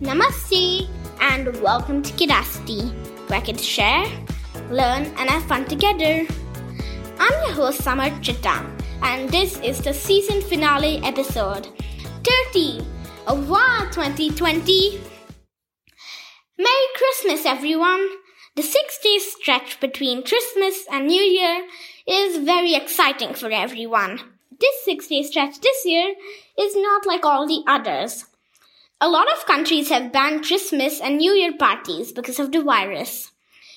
Namaste and welcome to Kidacity, where kids share, learn, and have fun together. I'm your host Samar Chitta, and this is the season finale episode 30 of WA 2020. Merry Christmas, everyone! The six day stretch between Christmas and New Year is very exciting for everyone. This six day stretch this year is not like all the others. A lot of countries have banned Christmas and New Year parties because of the virus.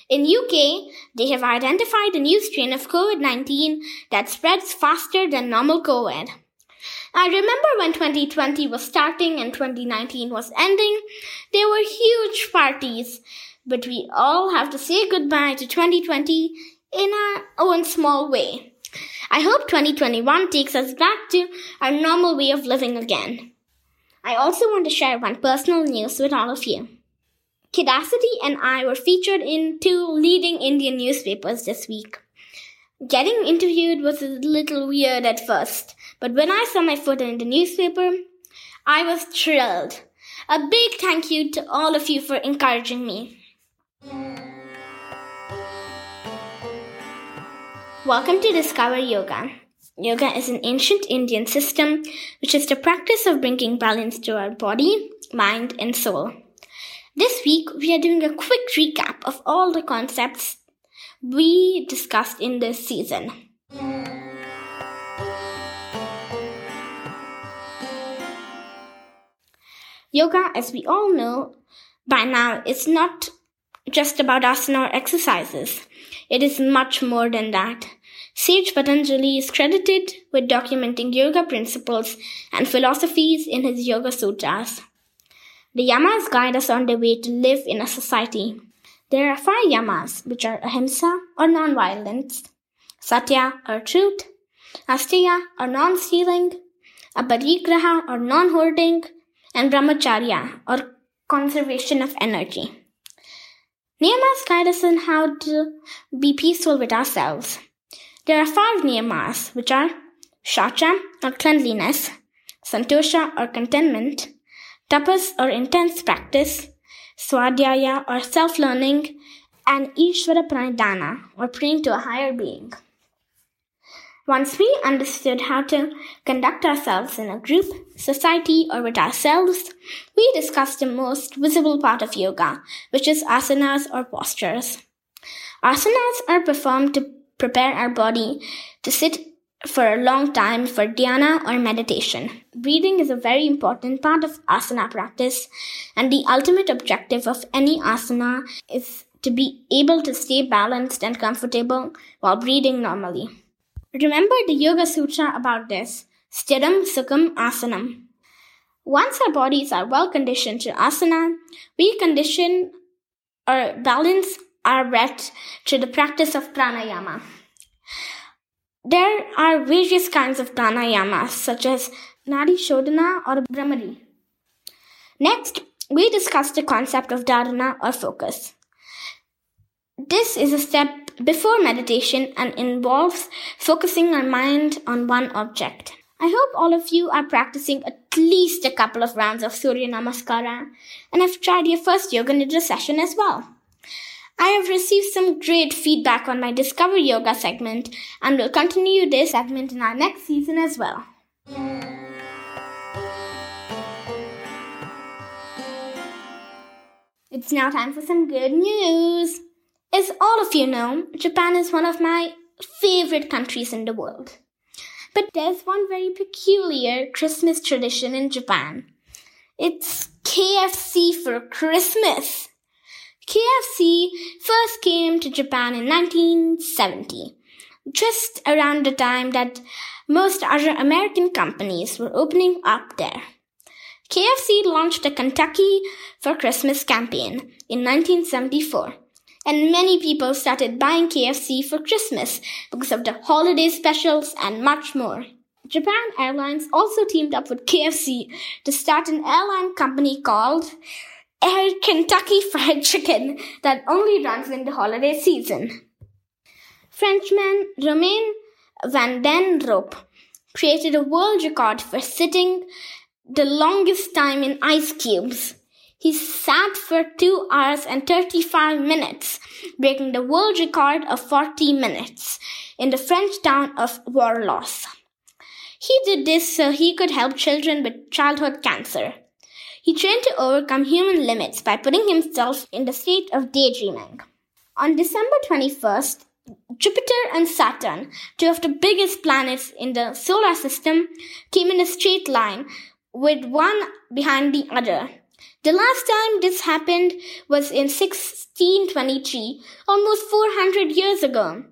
In UK, they have identified a new strain of COVID-19 that spreads faster than normal COVID. I remember when 2020 was starting and 2019 was ending, there were huge parties, but we all have to say goodbye to 2020 in our own small way. I hope 2021 takes us back to our normal way of living again. I also want to share one personal news with all of you. Kidacity and I were featured in two leading Indian newspapers this week. Getting interviewed was a little weird at first, but when I saw my photo in the newspaper, I was thrilled. A big thank you to all of you for encouraging me. Welcome to Discover Yoga. Yoga is an ancient Indian system which is the practice of bringing balance to our body, mind, and soul. This week, we are doing a quick recap of all the concepts we discussed in this season. Yoga, as we all know by now, is not just about asana or exercises. It is much more than that. Sage Patanjali is credited with documenting yoga principles and philosophies in his Yoga Sutras. The yamas guide us on the way to live in a society. There are five yamas, which are ahimsa or non-violence, satya or truth, asteya or non-stealing, aparigraha or non-hoarding, and brahmacharya or conservation of energy. Niyamas guide us on how to be peaceful with ourselves. There are five niyamas, which are shaucha or cleanliness, santosha or contentment, tapas or intense practice, swadhyaya or self-learning, and Ishvara Pranidhana or praying to a higher being. Once we understood how to conduct ourselves in a group, society, or with ourselves, we discussed the most visible part of yoga, which is asanas or postures. Asanas are performed to prepare our body to sit for a long time for dhyana or meditation. Breathing is a very important part of asana practice, and the ultimate objective of any asana is to be able to stay balanced and comfortable while breathing normally. Remember the Yoga Sutra about this Sthiram Sukham Asanam. Once our bodies are well conditioned to asana, we condition or balance our breath through the practice of pranayama. There are various kinds of pranayamas, such as Nadi Shodhana or Bhramari. Next, we discuss the concept of dharana or focus. This is a step before meditation and involves focusing our mind on one object. I hope all of you are practicing at least a couple of rounds of Surya Namaskara and have tried your first Yoga Nidra session as well. I have received some great feedback on my Discover Yoga segment and will continue this segment in our next season as well. It's now time for some good news. As all of you know, Japan is one of my favorite countries in the world. But there's one very peculiar Christmas tradition in Japan. It's KFC for Christmas. KFC first came to Japan in 1970, just around the time that most other American companies were opening up there. KFC launched the Kentucky for Christmas campaign in 1974, and many people started buying KFC for Christmas because of the holiday specials and much more. Japan Airlines also teamed up with KFC to start an airline company called Air Kentucky Fried Chicken that only runs in the holiday season. Frenchman Romain Vandendorpe created a world record for sitting the longest time in ice cubes. He sat for 2 hours and 35 minutes, breaking the world record of 40 minutes in the French town of Worlos. He did this so he could help children with childhood cancer. He trained to overcome human limits by putting himself in the state of daydreaming. On December 21st, Jupiter and Saturn, two of the biggest planets in the solar system, came in a straight line with one behind the other. The last time this happened was in 1623, almost 400 years ago.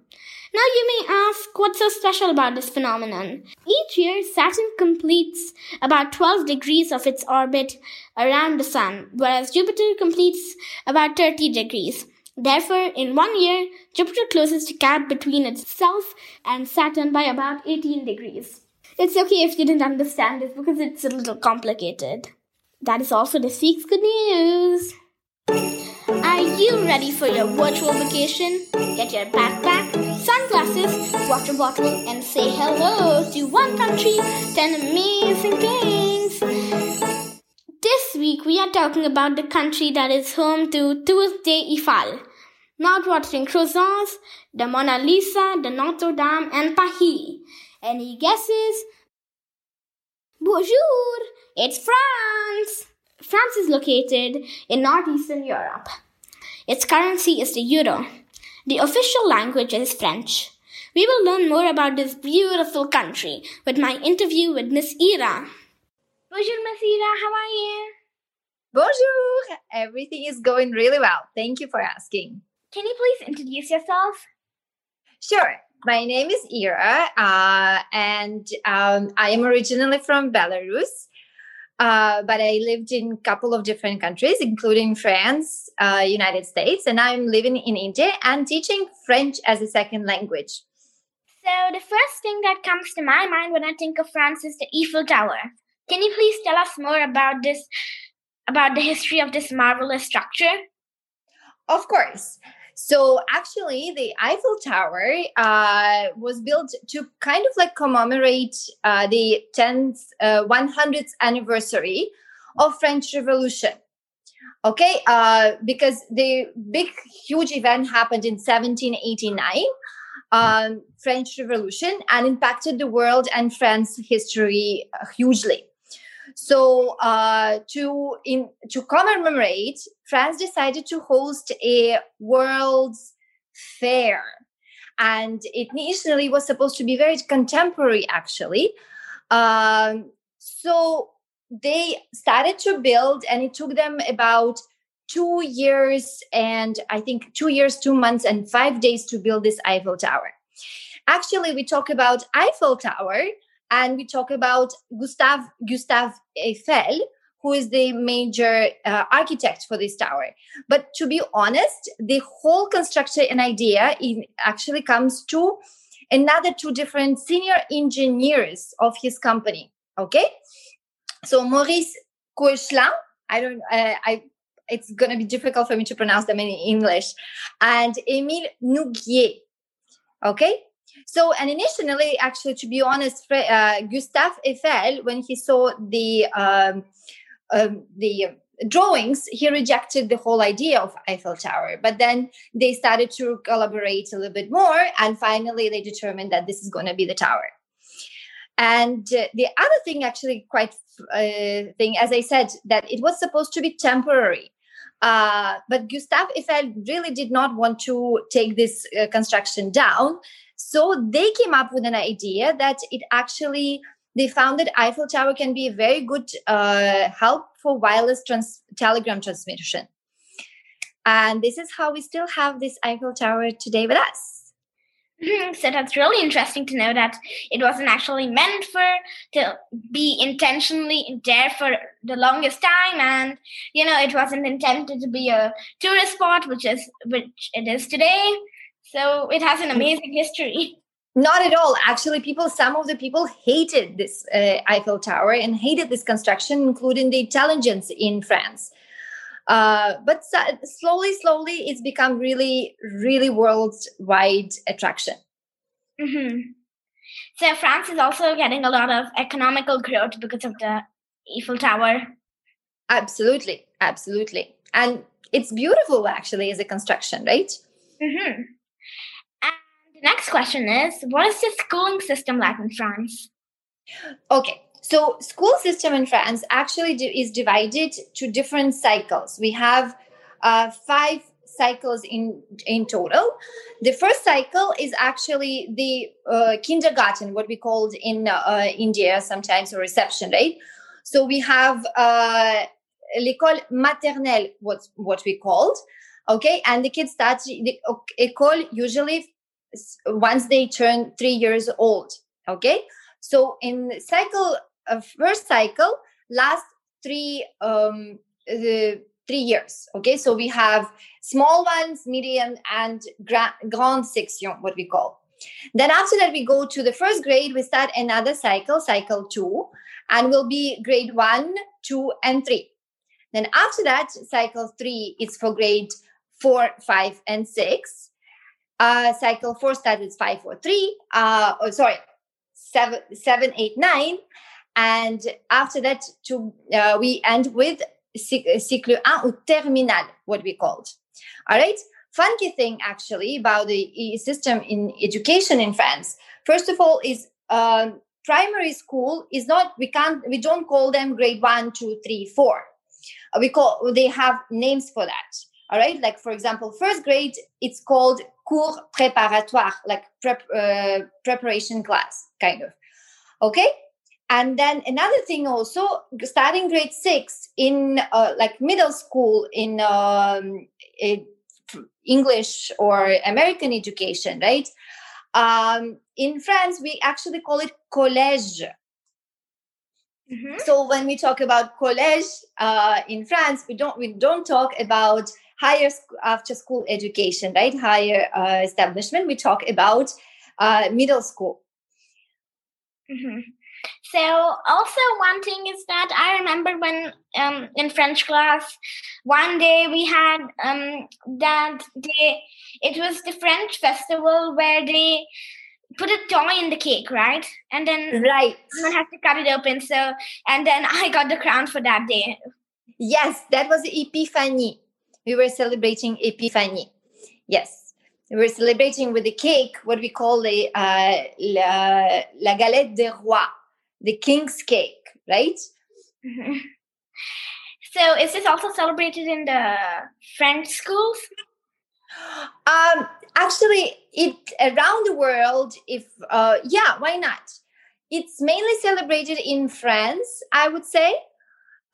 Now you may ask what's so special about this phenomenon. Each year, Saturn completes about 12 degrees of its orbit around the Sun, whereas Jupiter completes about 30 degrees. Therefore, in one year, Jupiter closes the gap between itself and Saturn by about 18 degrees. It's okay if you didn't understand this because it's a little complicated. That is all for this week's good news. Are you ready for your virtual vacation? Get your backpack, sunglasses, water bottle, and say hello to one country, ten amazing things. This week we are talking about the country that is home to Tour Eiffel, mouth-watering croissants, the Mona Lisa, the Notre Dame, and Paris. Any guesses? Bonjour! It's France! France is located in northeastern Europe. Its currency is the euro. The official language is French. We will learn more about this beautiful country with my interview with Miss Ira. Bonjour, Miss Ira. How are you? Bonjour. Everything is going really well. Thank you for asking. Can you please introduce yourself? Sure. My name is Ira, uh, and um, I am originally from Belarus. Uh, but I lived in a couple of different countries, including France, uh, United States, and I'm living in India and teaching French as a second language. So, the first thing that comes to my mind when I think of France is the Eiffel Tower. Can you please tell us more about this, about the history of this marvelous structure? Of course. So actually, the Eiffel Tower uh, was built to kind of like commemorate uh, the 10th, uh, 100th anniversary of French Revolution. Okay, uh, because the big, huge event happened in 1789, um, French Revolution, and impacted the world and France history hugely. So uh, to in to commemorate, France decided to host a World's Fair, and it initially was supposed to be very contemporary, actually. Um, so they started to build, and it took them about two years and I think two years, two months, and five days to build this Eiffel Tower. Actually, we talk about Eiffel Tower and we talk about Gustave Gustave Eiffel, who is the major uh, architect for this tower. But to be honest, the whole construction and idea actually comes to another two different senior engineers of his company. Okay, so Maurice Koechlin, I don't, uh, I. It's going to be difficult for me to pronounce them in English, and Émile Nouguier. Okay, so, and initially, actually, to be honest, uh, Gustave Eiffel, when he saw the um, um, the drawings, he rejected the whole idea of Eiffel Tower. But then they started to collaborate a little bit more, and finally, they determined that this is going to be the tower. And uh, the other thing, actually, quite uh, thing, as I said, that it was supposed to be temporary. Uh, but Gustave Eiffel really did not want to take this uh, construction down. So they came up with an idea that it actually they found that Eiffel Tower can be a very good uh, help for wireless trans- telegram transmission. And this is how we still have this Eiffel Tower today with us. Mm-hmm. So that's really interesting to know that it wasn't actually meant for to be intentionally there for the longest time, and you know it wasn't intended to be a tourist spot, which is which it is today. So it has an amazing history. Not at all. Actually, people, some of the people hated this uh, Eiffel Tower and hated this construction, including the intelligence in France. Uh, but slowly, slowly, it's become really, really worldwide attraction. Mm-hmm. So France is also getting a lot of economical growth because of the Eiffel Tower. Absolutely, absolutely, and it's beautiful actually as a construction, right? Mm-hmm. And the next question is, what is the schooling system like in France? Okay, so school system in France actually is divided to different cycles. We have uh, five cycles in in total. The first cycle is actually the uh, kindergarten, what we called in uh, India sometimes a reception, right? So we have uh, l'école maternelle, what what we called, okay, and the kids start the école usually once they turn three years old, okay. So in cycle first cycle last three um, the three years. Okay, so we have small ones, medium, and gra- grand section, what we call. Then after that, we go to the first grade. We start another cycle, cycle two, and will be grade one, two, and three. Then after that, cycle three is for grade four, five, and six. Uh, cycle four starts five, four, three. Uh, oh, sorry, seven, seven, eight, nine, and after that, to uh, we end with cycle 1 or terminal, what we called. All right. Funky thing actually about the system in education in France. First of all, is um, primary school is not we can't we don't call them grade one, two, three, four. Uh, we call they have names for that. All right. Like for example, first grade it's called cours préparatoire, like prep uh, preparation class kind of. Okay and then another thing also starting grade six in uh, like middle school in, um, english or american education right? Um, in france we actually call it collège. Mm-hmm. so when we talk about collège uh, in france we don't we don't talk about higher after school education right? Higher uh, establishment. We talk about uh, middle school. Mm-hmm. So also one thing is that I remember when um, in French class, one day we had um, that day. It was the French festival where they put a toy in the cake, right? And then right, someone has to cut it open. So and then I got the crown for that day. Yes, that was Epiphany. We were celebrating Epiphany. Yes we were celebrating with the cake what we call the uh, la, la galette des rois the king's cake, right? Mm-hmm. So, is this also celebrated in the French schools? Um, actually, it around the world. If uh, yeah, why not? It's mainly celebrated in France, I would say,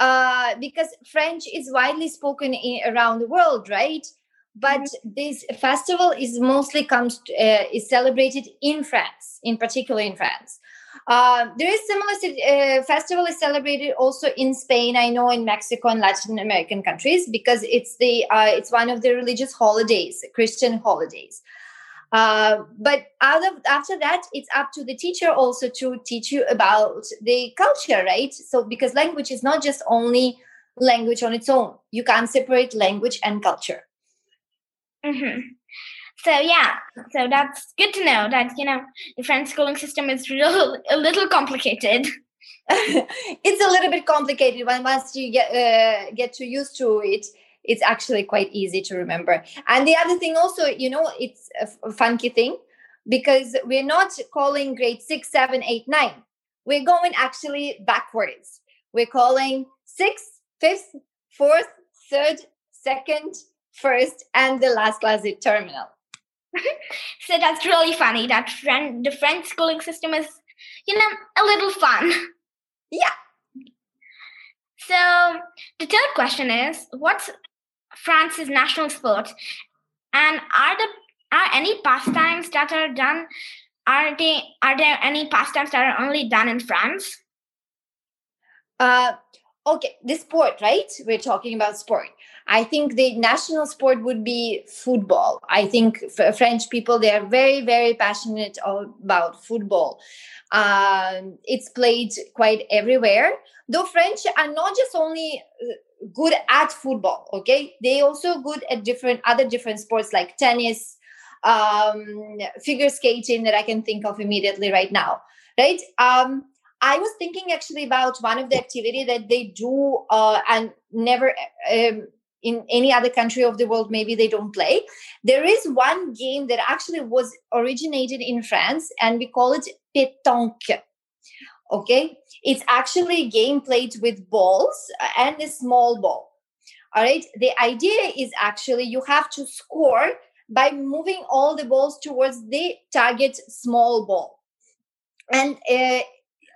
uh, because French is widely spoken in, around the world, right? But mm-hmm. this festival is mostly comes to, uh, is celebrated in France, in particular in France. Uh, there is similar uh, festival is celebrated also in Spain. I know in Mexico and Latin American countries because it's the uh, it's one of the religious holidays, Christian holidays. Uh, but of, after that, it's up to the teacher also to teach you about the culture, right? So because language is not just only language on its own, you can't separate language and culture. Mm-hmm. So yeah, so that's good to know that you know the French schooling system is real a little complicated. it's a little bit complicated, but once you get uh, get too used to it, it's actually quite easy to remember. And the other thing, also, you know, it's a funky thing because we're not calling grade six, seven, eight, nine. We're going actually backwards. We're calling sixth, fifth, fourth, third, second, first, and the last class terminal. so that's really funny that friend, the French schooling system is, you know, a little fun. Yeah. So the third question is, what's France's national sport? And are the are any pastimes that are done? Are they are there any pastimes that are only done in France? Uh, okay, the sport, right? We're talking about sport. I think the national sport would be football. I think French people they are very very passionate about football. Um, it's played quite everywhere. Though French are not just only uh, good at football, okay, they also good at different other different sports like tennis, um, figure skating that I can think of immediately right now, right? Um, I was thinking actually about one of the activity that they do uh, and never um, in any other country of the world maybe they don't play. There is one game that actually was originated in France and we call it pétanque. Okay, it's actually a game played with balls and a small ball. All right, the idea is actually you have to score by moving all the balls towards the target small ball and uh,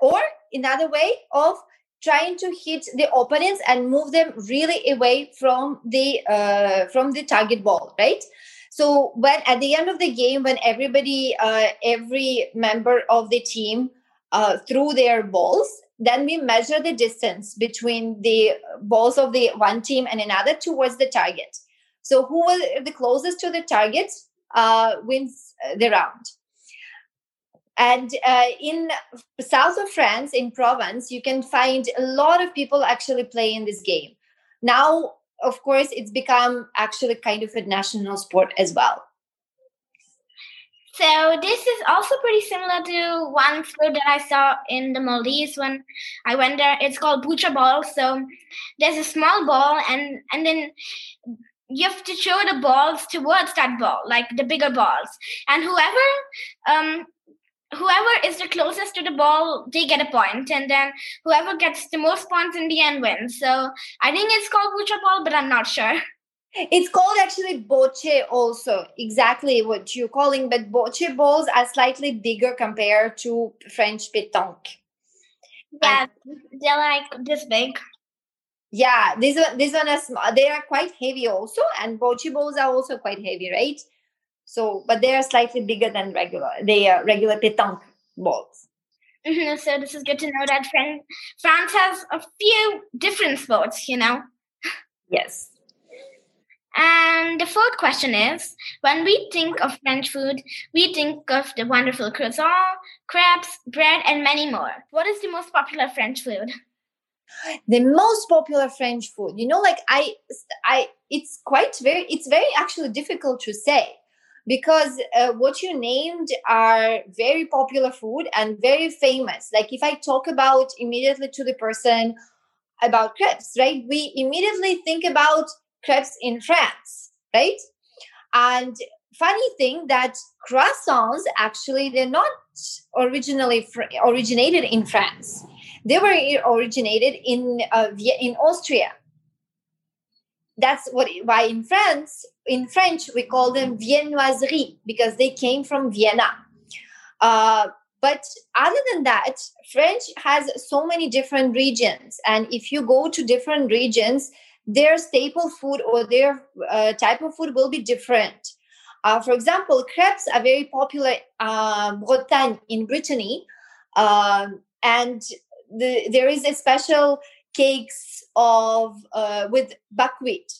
or another way of trying to hit the opponents and move them really away from the uh, from the target ball right? So when at the end of the game when everybody uh, every member of the team uh, threw their balls then we measure the distance between the balls of the one team and another towards the target. So who was the closest to the target uh, wins the round and uh, in south of France, in Provence, you can find a lot of people actually playing this game. Now, of course, it's become actually kind of a national sport as well. So this is also pretty similar to one sport that I saw in the Maldives when I went there. It's called bocce ball. So there's a small ball, and and then you have to throw the balls towards that ball, like the bigger balls, and whoever um whoever is the closest to the ball they get a point and then whoever gets the most points in the end wins. So i think it's called bocce ball but i'm not sure. It's called actually bocce also exactly what you're calling but bocce balls are slightly bigger compared to french pétanque. Yeah and, they're like this big. Yeah this one this one is small they are quite heavy also and bocce balls are also quite heavy right so, but they are slightly bigger than regular. They are regular pétanque balls. Mm-hmm. So this is good to know that France has a few different sports. You know. Yes. And the fourth question is when we think of French food, we think of the wonderful croissant, crepes, bread, and many more. What is the most popular French food? The most popular French food, you know, like I, I, it's quite very, it's very actually difficult to say because uh, what you named are very popular food and very famous. Like if i talk about immediately to the person about crepes right we immediately think about crepes in france right? And funny thing that croissants actually they're not originally fr- originated in france. They were originated in uh, in austria that's what why in France, in French, we call them viennoiserie because they came from Vienna. Uh, but other than that, French has so many different regions, and if you go to different regions, their staple food or their uh, type of food will be different. Uh, for example, crepes are very popular uh, Bretagne in Brittany, um, and the, there is a special cakes of uh, with buckwheat.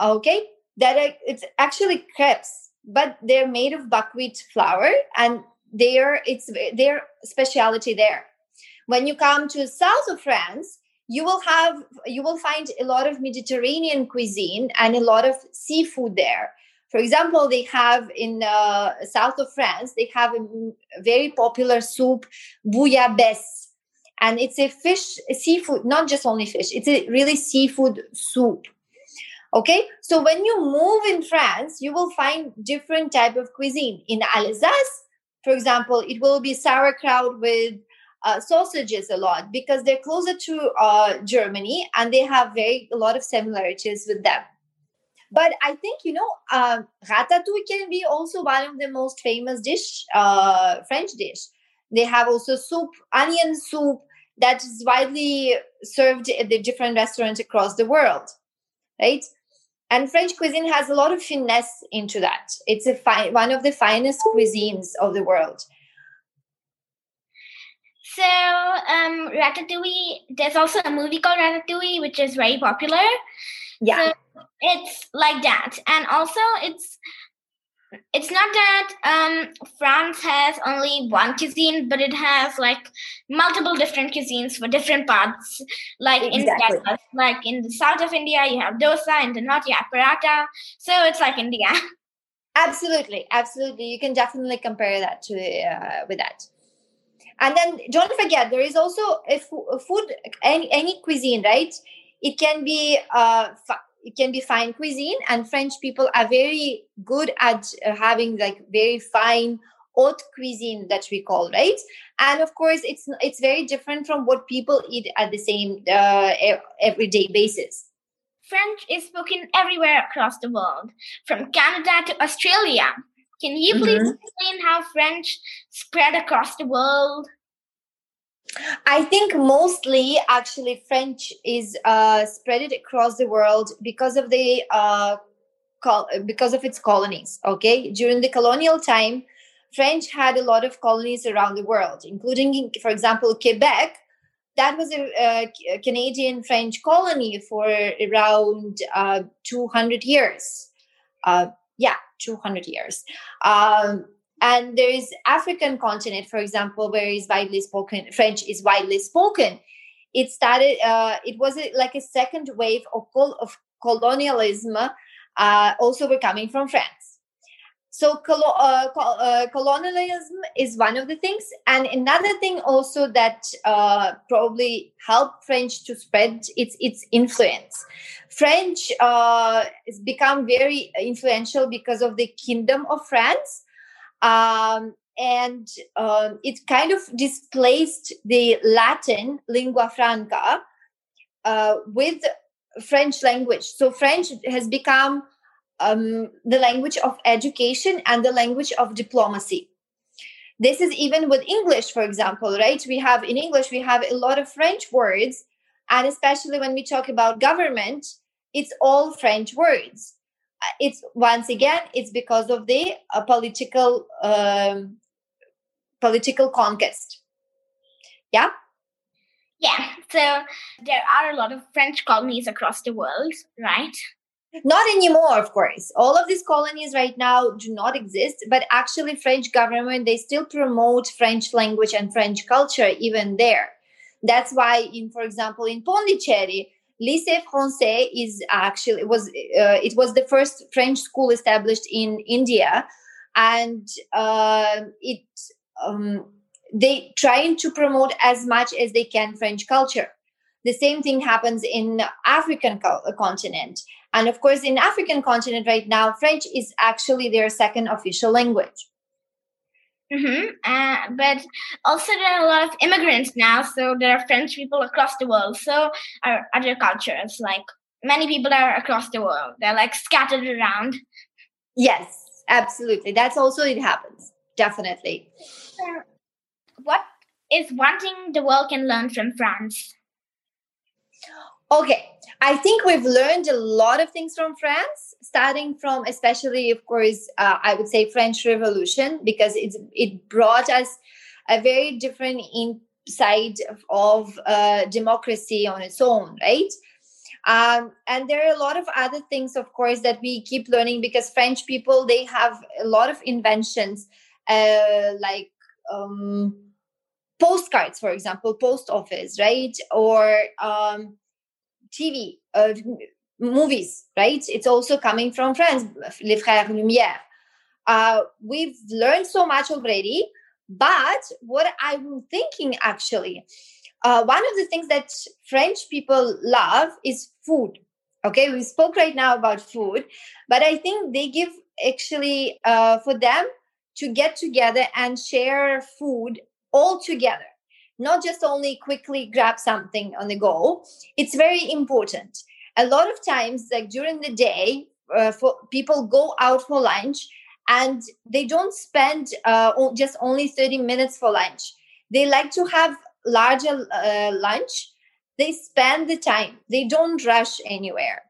Okay? That are, it's actually crepes but they're made of buckwheat flour and they're it's their specialty there. When you come to south of france you will have you will find a lot of mediterranean cuisine and a lot of seafood there. For example they have in uh, south of france they have a very popular soup bouillabaisse and it's a fish a seafood not just only fish it's a really seafood soup. Okay? So when you move in france you will find different type of cuisine. In alsace for example it will be sauerkraut with uh, sausages a lot because they're closer to uh, germany and they have very a lot of similarities with them. But i think you know uh, ratatouille can be also one of the most famous dish uh, french dish. They have also soup onion soup that is widely served at the different restaurants across the world right? And french cuisine has a lot of finesse into that. It's a fi- one of the finest cuisines of the world. So um ratatouille there's also a movie called ratatouille which is very popular. Yeah. So it's like that. And also it's it's not that um, France has only one cuisine, but it has like multiple different cuisines for different parts. Like exactly. India, like in the south of India, you have dosa, in the north you have paratha. So it's like India. Absolutely, absolutely. You can definitely compare that to uh, with that. and then don't forget there is also a, a food any, any cuisine right it can be uh, it can be fine cuisine and french people are very good at uh, having like very fine haute cuisine that we call right? And of course it's it's very different from what people eat at the same uh, everyday basis. French is spoken everywhere across the world from canada to australia. Can you please mm-hmm. explain how french spread across the world I think mostly actually French is uh, spread across the world because of the uh, col- because of its colonies. Okay, during the colonial time, French had a lot of colonies around the world, including, for example, Quebec. That was a, a Canadian French colony for around uh, 200 years. Uh, yeah, 200 years. Um, and there is African continent, for example, where is widely spoken French is widely spoken. It started. Uh, it was like a second wave of, col- of colonialism, uh, also were coming from France so colo- uh, uh, colonialism is one of the things and another thing also that uh, probably helped french to spread its its influence french uh, has become very influential because of the kingdom of france um, and um, it kind of displaced the latin lingua franca uh, with french language. So french has become um, the language of education and the language of diplomacy. This is even with english for example right? We have in english we have a lot of french words and especially when we talk about government it's all french words it's once again it's because of the uh, political um, political conquest. Yeah? Yeah so there are a lot of french colonies across the world right? Not anymore of course. All of these colonies right now do not exist but actually french government they still promote french language and french culture even there. That's why in for example in pondicherry lycée français is actually it was uh, it was the first french school established in india. And uh, it um, they trying to promote as much as they can french culture. The same thing happens in african co- continent. And of course, in African continent right now, French is actually their second official language. Mm-hmm. Uh, but also there are a lot of immigrants now, so there are French people across the world. So are other cultures, like many people are across the world. They're like scattered around. Yes, absolutely. That's also it happens. Definitely. Uh, what is one thing the world can learn from France? Okay, I think we've learned a lot of things from France, starting from especially, of course, uh, I would say French Revolution, because it's it brought us a very different of, of uh, democracy on its own, right? Um, and there are a lot of other things, of course, that we keep learning because French people they have a lot of inventions, uh, like um, postcards, for example, post office, right, or um, TV, uh, movies, right? It's also coming from France, Les Frères Lumière. Uh, we've learned so much already, but what I'm thinking actually, uh, one of the things that French people love is food. Okay, we spoke right now about food, but I think they give actually uh, for them to get together and share food all together not just only quickly grab something on the go it's very important a lot of times like during the day uh, for people go out for lunch and they don't spend uh, just only 30 minutes for lunch. They like to have larger uh, lunch. They spend the time. They don't rush anywhere.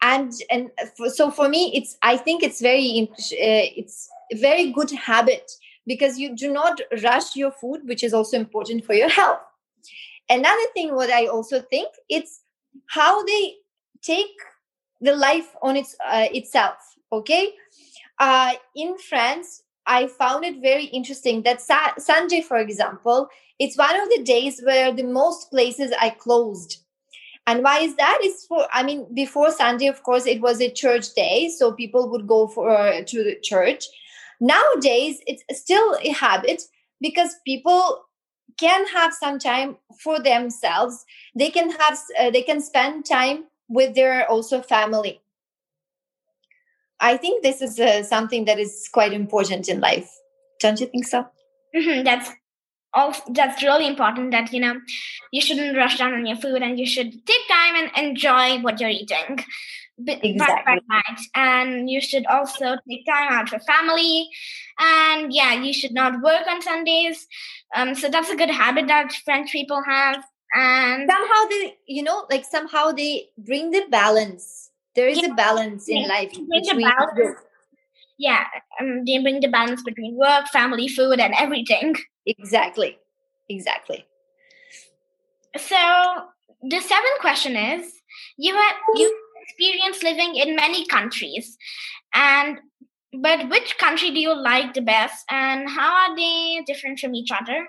And and for, so for me it's i think it's very uh, it's a very good habit because you do not rush your food which is also important for your health. Another thing what i also think it's how they take the life on its uh, itself okay? Uh, in france i found it very interesting that Sa- sunday for example it's one of the days where the most places are closed. And why is that? Is for i mean before sunday of course it was a church day so people would go for uh, to the church. Nowadays, it's still a habit because people can have some time for themselves. They can have uh, they can spend time with their also family i think this is uh, something that is quite important in life don't you think so mm-hmm, that's also that's really important that you know you shouldn't rush down on your food and you should take time and enjoy what you're eating exactly. Right. And you should also take time out for family. And yeah, you should not work on Sundays. Um, so that's a good habit that French people have. And somehow they, you know, like somehow they bring the balance. There is yeah. a balance in life. Between balance. Yeah, um, they bring the balance between work, family, food, and everything. Exactly. Exactly. So the seventh question is you had you experience living in many countries and but which country do you like the best and how are they different from each other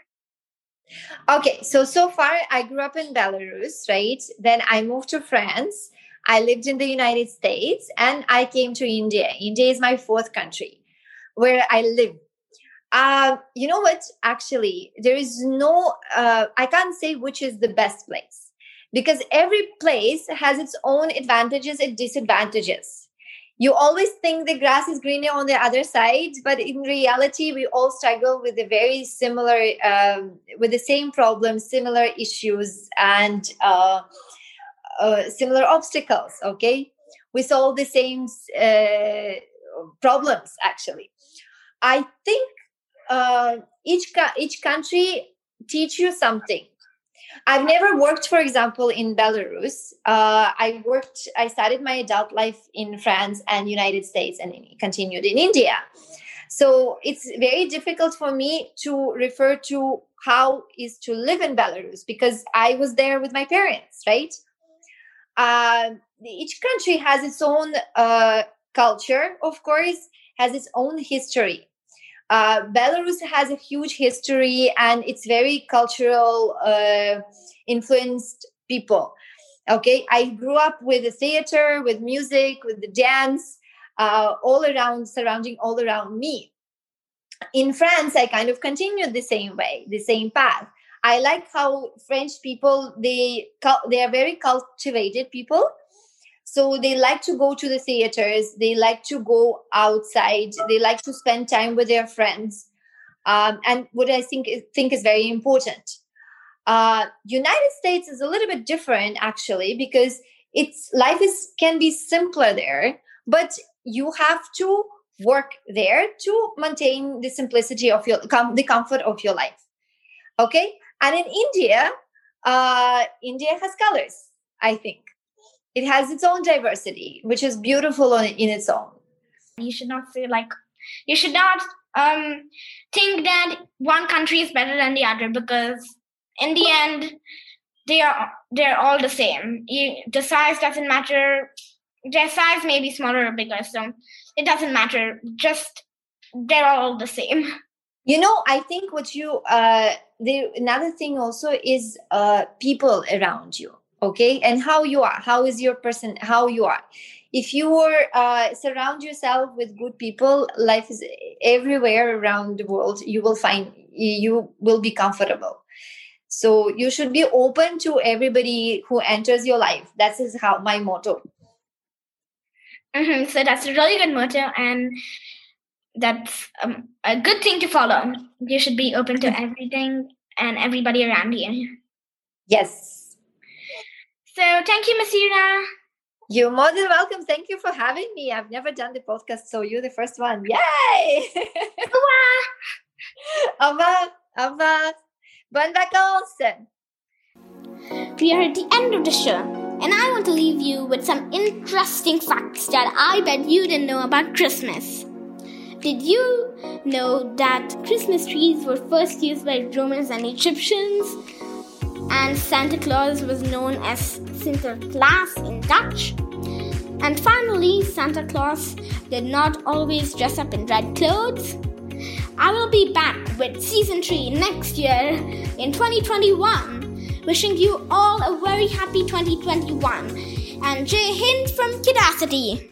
okay so so far i grew up in belarus right? Then i moved to france. I lived in the united states and i came to india. India is my fourth country where i live. Uh, you know what? Actually there is no uh, i can't say which is the best place because every place has its own advantages and disadvantages. You always think the grass is greener on the other side, but in reality, we all struggle with the very similar, um, with the same problems, similar issues, and uh, uh, similar obstacles. Okay, we solve the same uh, problems. Actually, I think uh, each each country teach you something I've never worked, for example, in Belarus. Uh, I worked, I started my adult life in France and United States and continued in India. So it's very difficult for me to refer to how is to live in Belarus because I was there with my parents, right? Uh, each country has its own uh, culture, of course, has its own history. Uh, Belarus has a huge history and it's very cultural uh, influenced people. Okay, I grew up with the theater, with music, with the dance, uh, all around, surrounding all around me. In France, I kind of continued the same way, the same path. I like how French people they they are very cultivated people so they like to go to the theaters they like to go outside they like to spend time with their friends um, and what i think think is very important. Uh, united states is a little bit different actually because it's life is can be simpler there but you have to work there to maintain the simplicity of your com- the comfort of your life. Okay? And in india uh, india has colors i think it has its own diversity which is beautiful in its own. You should not feel like you should not um, think that one country is better than the other because in the end they are they're all the same. You, the size doesn't matter. Their size may be smaller or bigger so it doesn't matter. Just they're all the same. You know i think what you uh the another thing also is uh people around you okay? And how you are how is your person how you are. If you are uh, surround yourself with good people life is everywhere around the world you will find you will be comfortable. So you should be open to everybody who enters your life. That is how my motto. Mm-hmm. so that's a really good motto and that's um, a good thing to follow. You should be open to mm-hmm. everything and everybody around you. Yes so thank you, Miss Ira. You're more than welcome. Thank you for having me. I've never done the podcast, so you're the first one. Yay! Au revoir. Au revoir. Bonne vacances. We are at the end of the show, and I want to leave you with some interesting facts that I bet you didn't know about Christmas. Did you know that Christmas trees were first used by Romans and Egyptians? And Santa Claus was known as Sinterklaas in Dutch. And finally, Santa Claus did not always dress up in red clothes. I will be back with season 3 next year in 2021. Wishing you all a very happy 2021. And Jai Hind from Kidacity.